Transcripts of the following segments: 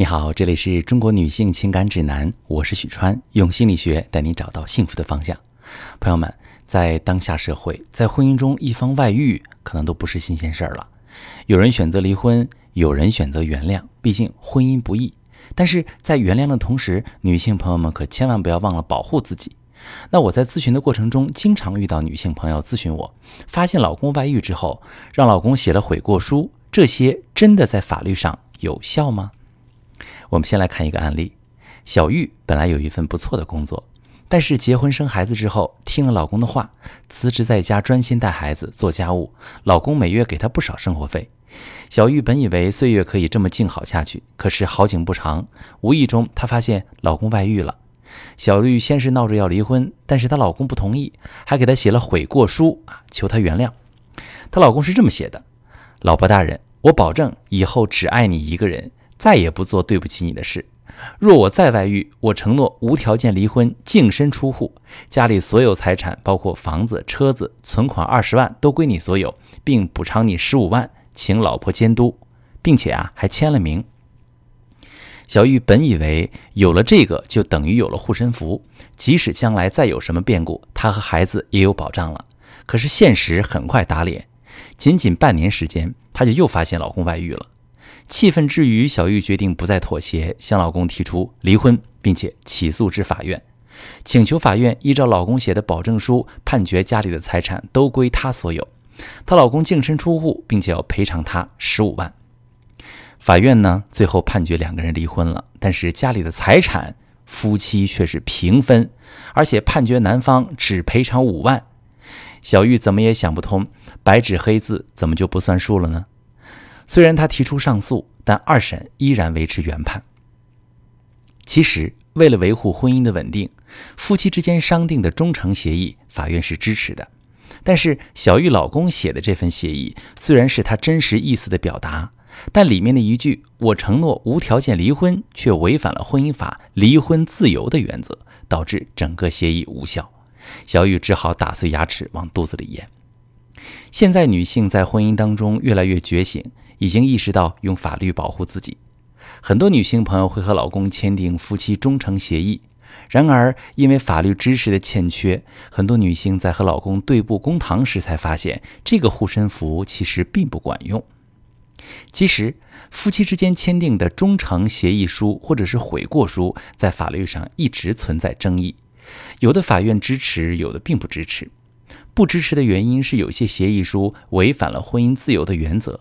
你好，这里是中国女性情感指南，我是许川，用心理学带你找到幸福的方向。朋友们，在当下社会，在婚姻中一方外遇，可能都不是新鲜事儿了。有人选择离婚，有人选择原谅，毕竟婚姻不易。但是在原谅的同时，女性朋友们可千万不要忘了保护自己。那我在咨询的过程中，经常遇到女性朋友咨询我，发现老公外遇之后，让老公写了悔过书，这些真的在法律上有效吗？我们先来看一个案例：小玉本来有一份不错的工作，但是结婚生孩子之后，听了老公的话，辞职在家专心带孩子做家务，老公每月给她不少生活费。小玉本以为岁月可以这么静好下去，可是好景不长，无意中她发现老公外遇了。小玉先是闹着要离婚，但是她老公不同意，还给她写了悔过书啊，求她原谅。她老公是这么写的：“老婆大人，我保证以后只爱你一个人。”再也不做对不起你的事。若我再外遇，我承诺无条件离婚，净身出户，家里所有财产，包括房子、车子、存款二十万，都归你所有，并补偿你十五万，请老婆监督，并且啊，还签了名。小玉本以为有了这个，就等于有了护身符，即使将来再有什么变故，她和孩子也有保障了。可是现实很快打脸，仅仅半年时间，她就又发现老公外遇了。气愤之余，小玉决定不再妥协，向老公提出离婚，并且起诉至法院，请求法院依照老公写的保证书判决家里的财产都归她所有，她老公净身出户，并且要赔偿她十五万。法院呢，最后判决两个人离婚了，但是家里的财产夫妻却是平分，而且判决男方只赔偿五万。小玉怎么也想不通，白纸黑字怎么就不算数了呢？虽然他提出上诉，但二审依然维持原判。其实，为了维护婚姻的稳定，夫妻之间商定的忠诚协议，法院是支持的。但是，小玉老公写的这份协议，虽然是他真实意思的表达，但里面的一句“我承诺无条件离婚”却违反了婚姻法离婚自由的原则，导致整个协议无效。小玉只好打碎牙齿往肚子里咽。现在，女性在婚姻当中越来越觉醒。已经意识到用法律保护自己，很多女性朋友会和老公签订夫妻忠诚协议。然而，因为法律知识的欠缺，很多女性在和老公对簿公堂时才发现，这个护身符其实并不管用。其实，夫妻之间签订的忠诚协议书或者是悔过书，在法律上一直存在争议，有的法院支持，有的并不支持。不支持的原因是，有些协议书违反了婚姻自由的原则。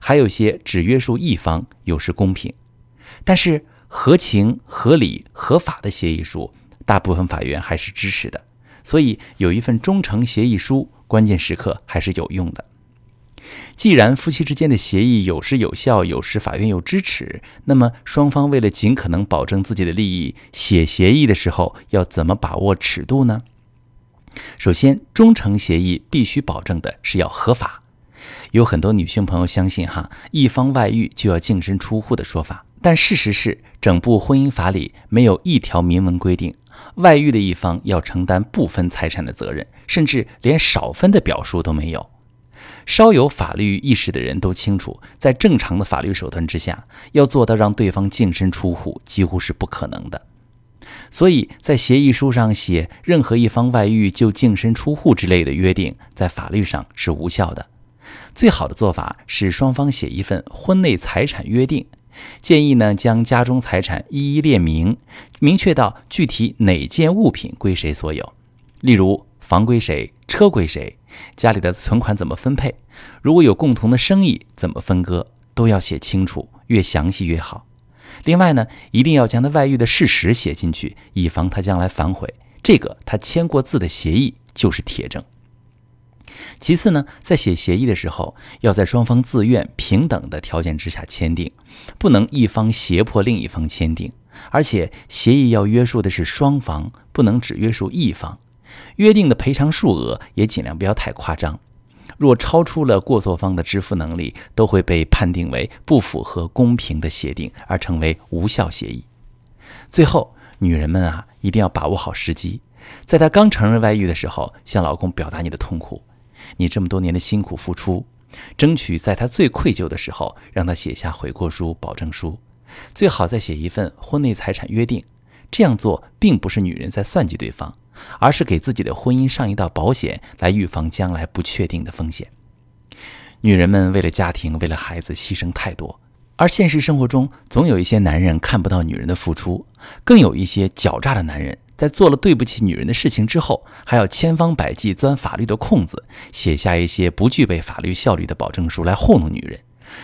还有些只约束一方，有失公平。但是合情、合理、合法的协议书，大部分法院还是支持的。所以有一份忠诚协议书，关键时刻还是有用的。既然夫妻之间的协议有时有效，有时法院又支持，那么双方为了尽可能保证自己的利益，写协议的时候要怎么把握尺度呢？首先，忠诚协议必须保证的是要合法。有很多女性朋友相信哈，一方外遇就要净身出户的说法，但事实是，整部婚姻法里没有一条明文规定，外遇的一方要承担不分财产的责任，甚至连少分的表述都没有。稍有法律意识的人都清楚，在正常的法律手段之下，要做到让对方净身出户几乎是不可能的。所以在协议书上写任何一方外遇就净身出户之类的约定，在法律上是无效的。最好的做法是双方写一份婚内财产约定，建议呢将家中财产一一列明，明确到具体哪件物品归谁所有，例如房归谁，车归谁，家里的存款怎么分配，如果有共同的生意怎么分割，都要写清楚，越详细越好。另外呢，一定要将他外遇的事实写进去，以防他将来反悔。这个他签过字的协议就是铁证。其次呢，在写协议的时候，要在双方自愿、平等的条件之下签订，不能一方胁迫另一方签订。而且，协议要约束的是双方，不能只约束一方。约定的赔偿数额也尽量不要太夸张，若超出了过错方的支付能力，都会被判定为不符合公平的协定，而成为无效协议。最后，女人们啊，一定要把握好时机，在她刚承认外遇的时候，向老公表达你的痛苦。你这么多年的辛苦付出，争取在他最愧疚的时候，让他写下悔过书、保证书。最好再写一份婚内财产约定。这样做并不是女人在算计对方，而是给自己的婚姻上一道保险，来预防将来不确定的风险。女人们为了家庭、为了孩子牺牲太多，而现实生活中总有一些男人看不到女人的付出，更有一些狡诈的男人在做了对不起女人的事情之后，还要千方百计钻法律的空子，写下一些不具备法律效力的保证书来糊弄女人，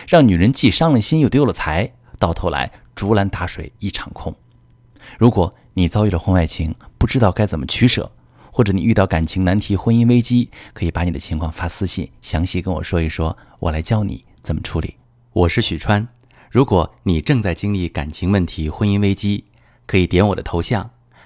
让女人既伤了心又丢了财，到头来竹篮打水一场空。如果你遭遇了婚外情，不知道该怎么取舍，或者你遇到感情难题、婚姻危机，可以把你的情况发私信，详细跟我说一说，我来教你怎么处理。我是许川，如果你正在经历感情问题、婚姻危机，可以点我的头像，